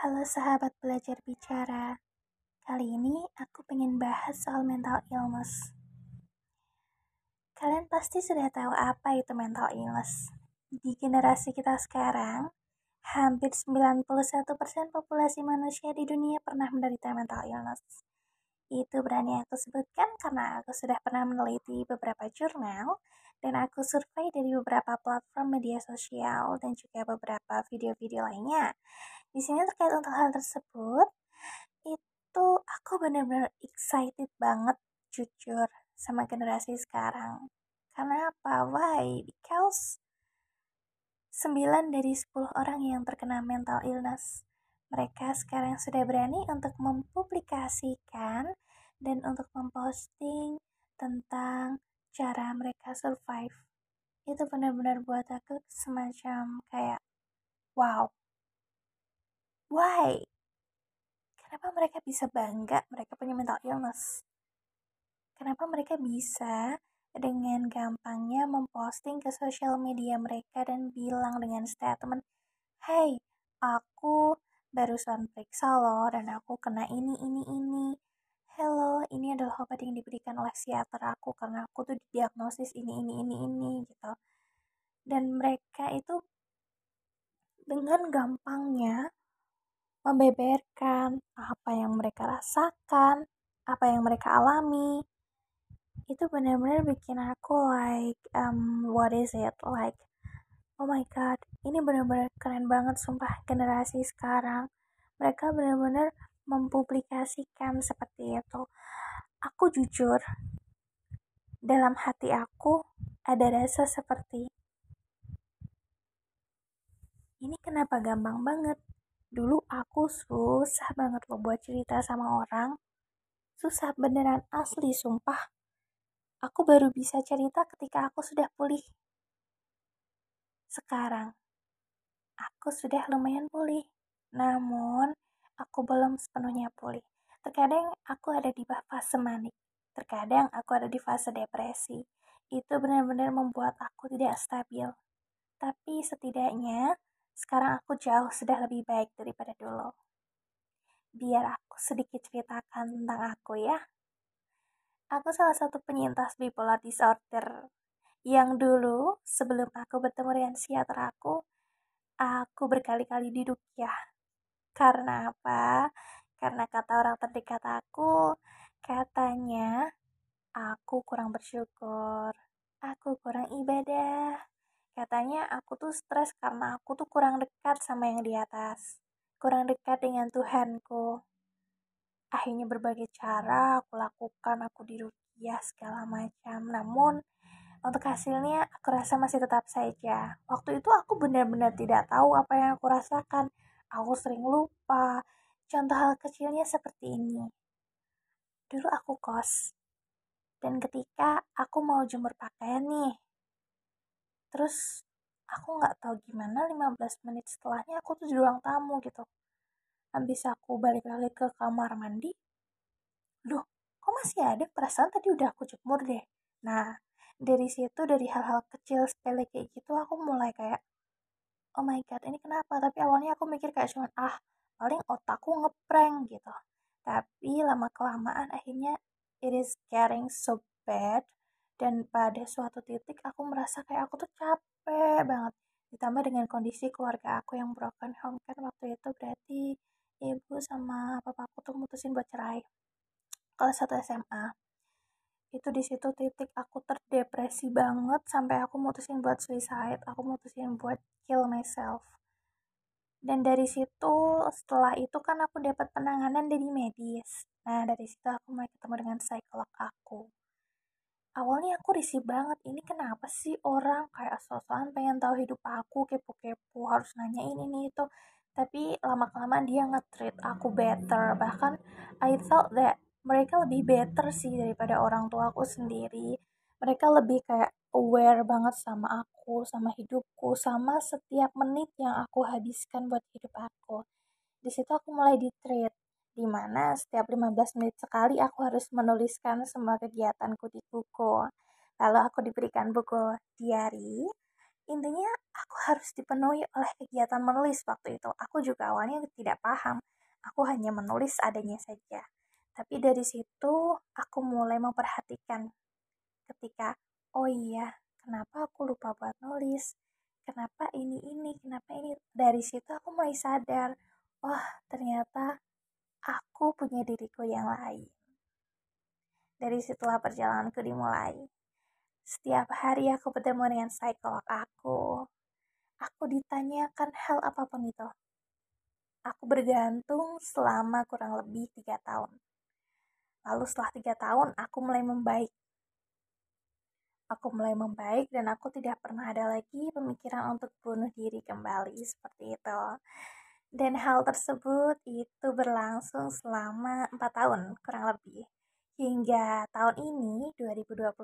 Halo sahabat belajar bicara. Kali ini aku pengen bahas soal mental illness. Kalian pasti sudah tahu apa itu mental illness. Di generasi kita sekarang, hampir 91% populasi manusia di dunia pernah menderita mental illness. Itu berani aku sebutkan karena aku sudah pernah meneliti beberapa jurnal dan aku survei dari beberapa platform media sosial dan juga beberapa video-video lainnya. Di sini terkait untuk hal tersebut, itu aku benar-benar excited banget jujur sama generasi sekarang. Karena apa? Why? Because 9 dari 10 orang yang terkena mental illness mereka sekarang sudah berani untuk mempublikasikan dan untuk memposting tentang cara mereka survive. Itu benar-benar buat aku semacam kayak wow. Why? Kenapa mereka bisa bangga mereka punya mental illness? Kenapa mereka bisa dengan gampangnya memposting ke sosial media mereka dan bilang dengan statement, "Hey, aku barusan periksa loh dan aku kena ini ini ini hello ini adalah obat yang diberikan oleh psikiater aku karena aku tuh didiagnosis ini ini ini ini gitu. Dan mereka itu dengan gampangnya membeberkan apa yang mereka rasakan apa yang mereka alami. Itu benar-benar bikin aku like um, what is it? Like oh my god ini benar-benar keren banget sumpah generasi sekarang. Mereka benar-benar mempublikasikan seperti itu. Aku jujur dalam hati aku ada rasa seperti ini kenapa gampang banget? Dulu aku susah banget loh buat cerita sama orang. Susah beneran asli sumpah. Aku baru bisa cerita ketika aku sudah pulih. Sekarang, aku sudah lumayan pulih, namun aku belum sepenuhnya pulih. Terkadang aku ada di fase manik, terkadang aku ada di fase depresi. Itu benar-benar membuat aku tidak stabil. Tapi setidaknya sekarang aku jauh sudah lebih baik daripada dulu. Biar aku sedikit ceritakan tentang aku ya. Aku salah satu penyintas bipolar disorder yang dulu sebelum aku bertemu dengan psikiater aku, aku berkali-kali di ya. Karena apa? Karena kata orang terdekat aku, katanya aku kurang bersyukur, aku kurang ibadah. Katanya aku tuh stres karena aku tuh kurang dekat sama yang di atas, kurang dekat dengan Tuhanku. Akhirnya berbagai cara aku lakukan, aku di segala macam. Namun untuk hasilnya, aku rasa masih tetap saja. Waktu itu aku benar-benar tidak tahu apa yang aku rasakan. Aku sering lupa. Contoh hal kecilnya seperti ini. Dulu aku kos. Dan ketika aku mau jemur pakaian nih. Terus aku nggak tahu gimana 15 menit setelahnya aku tuh di ruang tamu gitu. Habis aku balik lagi ke kamar mandi. Loh, kok masih ada? Perasaan tadi udah aku jemur deh. Nah, dari situ dari hal-hal kecil sepele kayak gitu aku mulai kayak oh my god ini kenapa? Tapi awalnya aku mikir kayak cuman ah paling otakku ngeprank gitu. Tapi lama kelamaan akhirnya it is getting so bad dan pada suatu titik aku merasa kayak aku tuh capek banget. Ditambah dengan kondisi keluarga aku yang broken home kan waktu itu berarti ibu sama papa aku tuh mutusin buat cerai. Kelas satu SMA itu di situ titik aku terdepresi banget sampai aku mutusin buat suicide aku mutusin buat kill myself. Dan dari situ setelah itu kan aku dapat penanganan dari medis. Nah dari situ aku mulai ketemu dengan psikolog aku. Awalnya aku risih banget ini kenapa sih orang kayak sosokan pengen tahu hidup aku? Kepo-kepo harus nanyain ini itu. Tapi lama kelamaan dia nge-treat aku better. Bahkan I thought that mereka lebih better sih daripada orang tua aku sendiri. Mereka lebih kayak aware banget sama aku sama hidupku sama setiap menit yang aku habiskan buat hidup aku. Di situ aku mulai di treat di mana setiap 15 menit sekali aku harus menuliskan semua kegiatanku di buku. Lalu aku diberikan buku diary. Intinya aku harus dipenuhi oleh kegiatan menulis waktu itu. Aku juga awalnya tidak paham. Aku hanya menulis adanya saja tapi dari situ aku mulai memperhatikan ketika oh iya kenapa aku lupa buat nulis? Kenapa ini ini kenapa ini? Dari situ aku mulai sadar wah ternyata aku punya diriku yang lain. Dari situlah perjalananku dimulai. Setiap hari aku bertemu dengan psikolog aku. Aku ditanyakan hal apa pun itu. Aku bergantung selama kurang lebih tiga tahun lalu setelah tiga tahun aku mulai membaik Aku mulai membaik dan aku tidak pernah ada lagi pemikiran untuk bunuh diri kembali seperti itu. Dan hal tersebut itu berlangsung selama 4 tahun kurang lebih. Hingga tahun ini 2021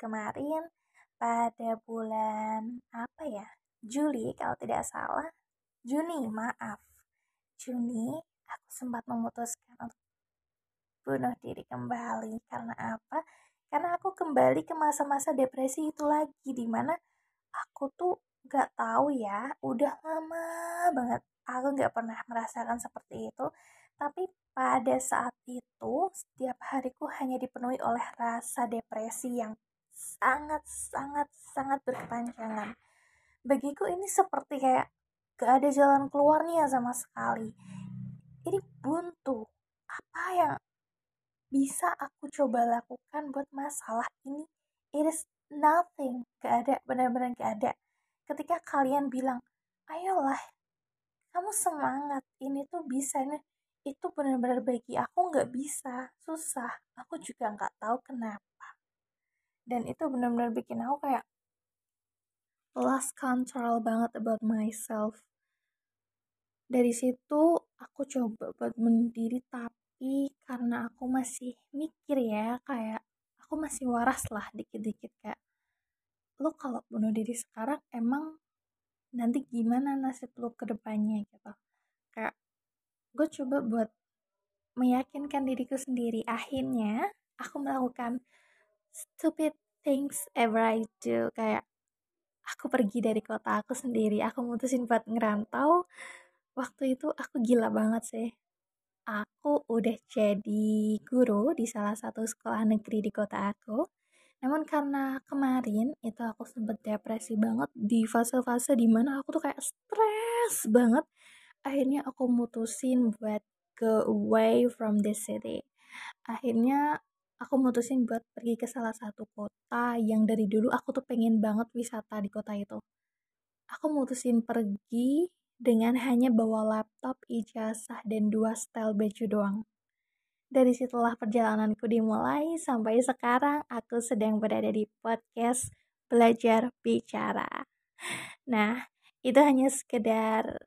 kemarin pada bulan apa ya? Juli kalau tidak salah. Juni, maaf. Juni aku sempat memutuskan untuk bunuh diri kembali. Karena apa? karena aku kembali ke masa-masa depresi itu lagi di mana aku tuh gak tahu ya udah lama banget aku gak pernah merasakan seperti itu. Tapi pada saat itu setiap hariku hanya dipenuhi oleh rasa depresi yang sangat sangat sangat berkepanjangan. Bagiku ini seperti kayak gak ada jalan keluarnya sama sekali. Ini bisa aku coba lakukan buat masalah ini. It is nothing. Gak ada benar-benar gak ada. Ketika kalian bilang ayolah kamu semangat ini tuh bisa ini itu benar-benar bagi aku nggak bisa susah. Aku juga nggak tahu kenapa. Dan itu benar-benar bikin aku kayak lost control banget about myself. Dari situ aku coba buat mendiri tapi tapi karena aku masih mikir ya kayak aku masih waras lah dikit-dikit kayak lo kalau bunuh diri sekarang emang nanti gimana nasib lo ke depannya? Gitu. Kayak gue coba buat meyakinkan diriku sendiri akhirnya aku melakukan stupid things ever I do. Kayak aku pergi dari kota aku sendiri aku mutusin buat ngerantau. Waktu itu aku gila banget sih aku udah jadi guru di salah satu sekolah negeri di kota aku. Namun karena kemarin itu aku sempet depresi banget di fase-fase di mana aku tuh kayak stres banget. Akhirnya aku mutusin buat go away from the city. Akhirnya aku mutusin buat pergi ke salah satu kota yang dari dulu aku tuh pengen banget wisata di kota itu. Aku mutusin pergi dengan hanya bawa laptop, ijazah, dan dua style baju doang. Dari situlah perjalananku dimulai sampai sekarang aku sedang berada di podcast Belajar Bicara. Nah, itu hanya sekedar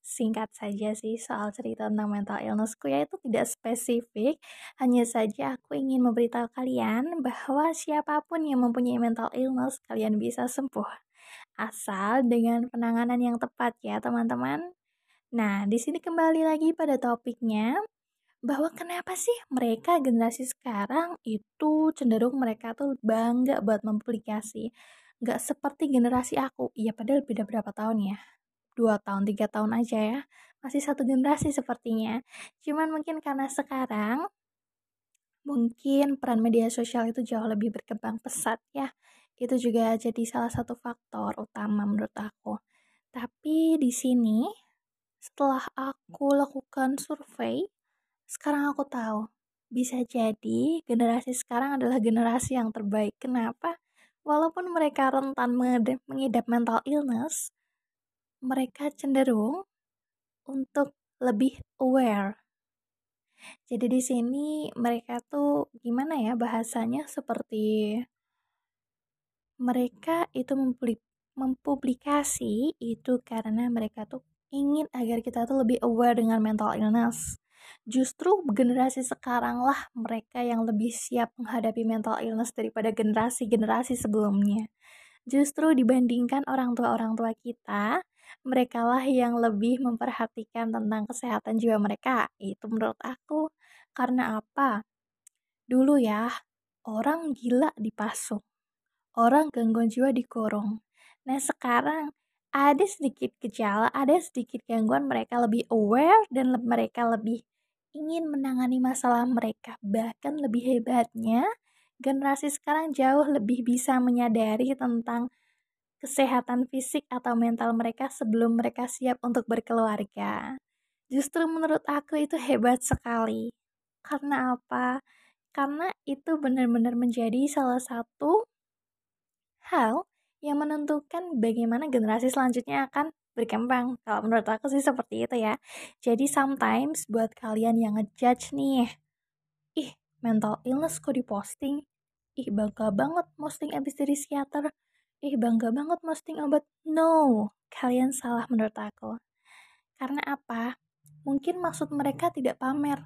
singkat saja sih soal cerita tentang mental illnessku ya itu tidak spesifik hanya saja aku ingin memberitahu kalian bahwa siapa pun yang mempunyai mental illness kalian bisa sembuh asal dengan penanganan yang tepat ya teman-teman. Nah, di sini kembali lagi pada topiknya bahwa kenapa sih mereka generasi sekarang itu cenderung mereka tuh bangga buat mempublikasi. Gak seperti generasi aku, iya padahal beda berapa tahun ya. Dua tahun, tiga tahun aja ya. Masih satu generasi sepertinya. Cuman mungkin karena sekarang mungkin peran media sosial itu jauh lebih berkembang pesat ya itu juga jadi salah satu faktor utama menurut aku. Tapi di sini setelah aku lakukan survei, sekarang aku tahu bisa jadi generasi sekarang adalah generasi yang terbaik. Kenapa? Walaupun mereka rentan mengidap mental illness, mereka cenderung untuk lebih aware. Jadi di sini mereka tuh gimana ya bahasanya seperti mereka itu mempublikasi itu karena mereka tuh ingin agar kita tuh lebih aware dengan mental illness. Justru generasi sekarang lah mereka yang lebih siap menghadapi mental illness daripada generasi-generasi sebelumnya. Justru dibandingkan orang tua-orang tua kita, mereka lah yang lebih memperhatikan tentang kesehatan jiwa mereka. Itu menurut aku. Karena apa? Dulu ya, orang gila dipasung orang gangguan jiwa dikorong. Nah sekarang ada sedikit gejala, ada sedikit gangguan mereka lebih aware dan le mereka lebih ingin menangani masalah mereka. Bahkan lebih hebatnya, generasi sekarang jauh lebih bisa menyadari tentang kesehatan fisik atau mental mereka sebelum mereka siap untuk berkeluarga. Justru menurut aku itu hebat sekali. Karena apa? Karena itu benar-benar menjadi salah satu hal yang menentukan bagaimana generasi selanjutnya akan berkembang. Kalau menurut aku sih seperti itu ya. Jadi sometimes buat kalian yang ngejudge nih, ih mental illness kok diposting? Ih bangga banget posting abis dari psikiater. Ih bangga banget posting obat. No, kalian salah menurut aku. Karena apa? Mungkin maksud mereka tidak pamer.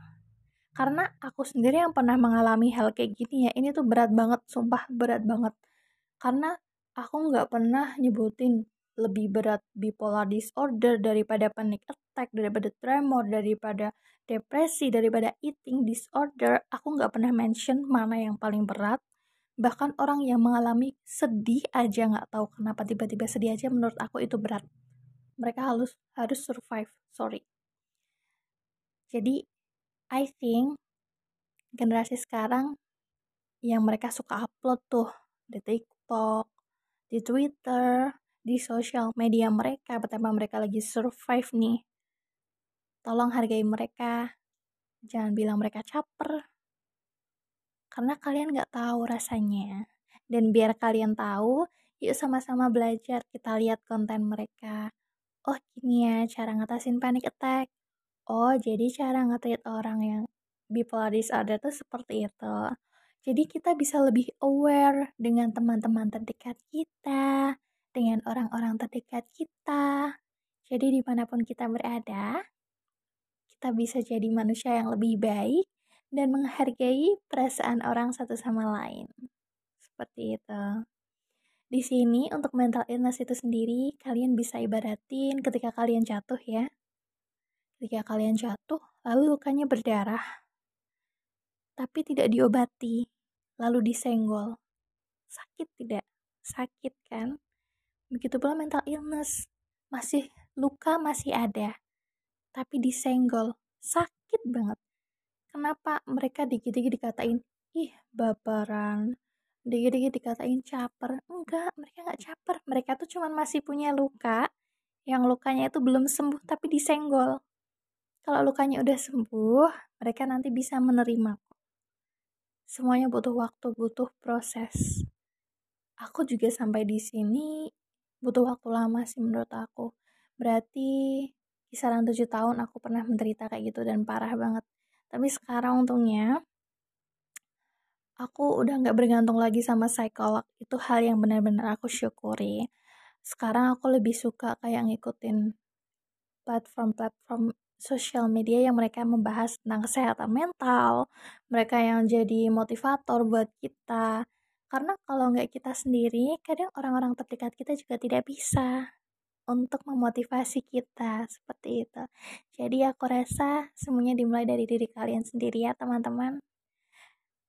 Karena aku sendiri yang pernah mengalami hal kayak gini ya, ini tuh berat banget, sumpah berat banget. Karena aku nggak pernah nyebutin lebih berat bipolar disorder daripada panic attack, daripada tremor, daripada depresi, daripada eating disorder. Aku nggak pernah mention mana yang paling berat. Bahkan orang yang mengalami sedih aja nggak tahu kenapa tiba-tiba sedih aja menurut aku itu berat. Mereka harus harus survive. Sorry. Jadi, I think generasi sekarang yang mereka suka upload tuh di TikTok, di Twitter, di sosial media mereka, betapa mereka lagi survive nih. Tolong hargai mereka, jangan bilang mereka caper. Karena kalian gak tahu rasanya. Dan biar kalian tahu, yuk sama-sama belajar. Kita lihat konten mereka. Oh gini ya cara ngatasin panic attack. Oh jadi cara ngetreat orang yang bipolar disorder tuh seperti itu. Jadi kita bisa lebih aware dengan teman-teman terdekat kita, dengan orang-orang terdekat kita. Jadi di mana pun kita berada, kita bisa jadi manusia yang lebih baik dan menghargai perasaan orang satu sama lain. Seperti itu. Di sini untuk mental illness itu sendiri, kalian bisa ibaratin ketika kalian jatuh ya. Ketika kalian jatuh, lalu lukanya berdarah, tapi tidak diobati, lalu disenggol. Sakit tidak? Sakit kan? Begitu pula mental illness. Masih luka masih ada, tapi disenggol. Sakit banget. Kenapa mereka dikit-dikit dikatain, ih baperan, dikit-dikit dikatain caper. Enggak, mereka nggak caper. Mereka tuh cuma masih punya luka, yang lukanya itu belum sembuh tapi disenggol. Kalau lukanya udah sembuh, mereka nanti bisa menerima semuanya butuh waktu, butuh proses. Aku juga sampai di sini butuh waktu lama sih menurut aku. Berarti kisaran tujuh tahun aku pernah menderita kayak gitu dan parah banget. Tapi sekarang untungnya aku udah nggak bergantung lagi sama psikolog. Itu hal yang benar-benar aku syukuri. Sekarang aku lebih suka kayak ngikutin platform-platform sosial media yang mereka membahas tentang kesehatan mental, mereka yang jadi motivator buat kita. Karena kalau nggak kita sendiri, kadang orang-orang terdekat kita juga tidak bisa untuk memotivasi kita seperti itu. Jadi aku rasa semuanya dimulai dari diri kalian sendiri ya teman-teman.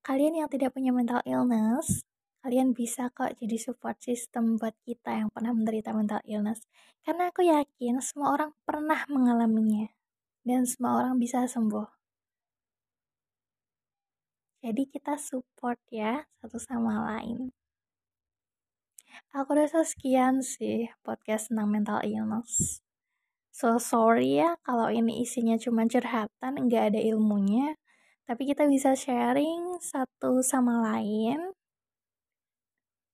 Kalian yang tidak punya mental illness, kalian bisa kok jadi support system buat kita yang pernah menderita mental illness. Karena aku yakin semua orang pernah mengalaminya dan semua orang bisa sembuh. Jadi kita support ya satu sama lain. Aku rasa sekian sih podcast tentang mental illness. So sorry ya kalau ini isinya cuma curhatan, nggak ada ilmunya. Tapi kita bisa sharing satu sama lain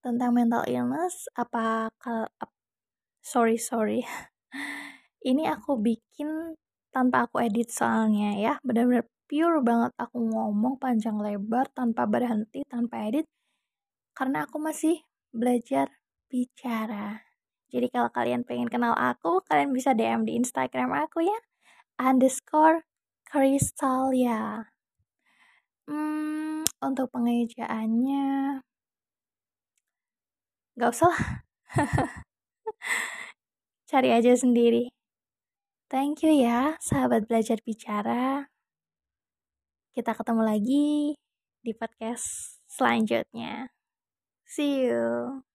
tentang mental illness. Apa sorry sorry. ini aku bikin tanpa aku edit soalnya ya. Benar-benar pure banget aku ngomong panjang lebar tanpa berhenti tanpa edit karena aku masih belajar bicara. Jadi kalau kalian pengen kenal aku kalian bisa DM di Instagram aku ya underscore Kristalia hmm, untuk pengejaannya gak usah cari aja sendiri Thank you ya, sahabat belajar bicara. Kita ketemu lagi di podcast selanjutnya. See you.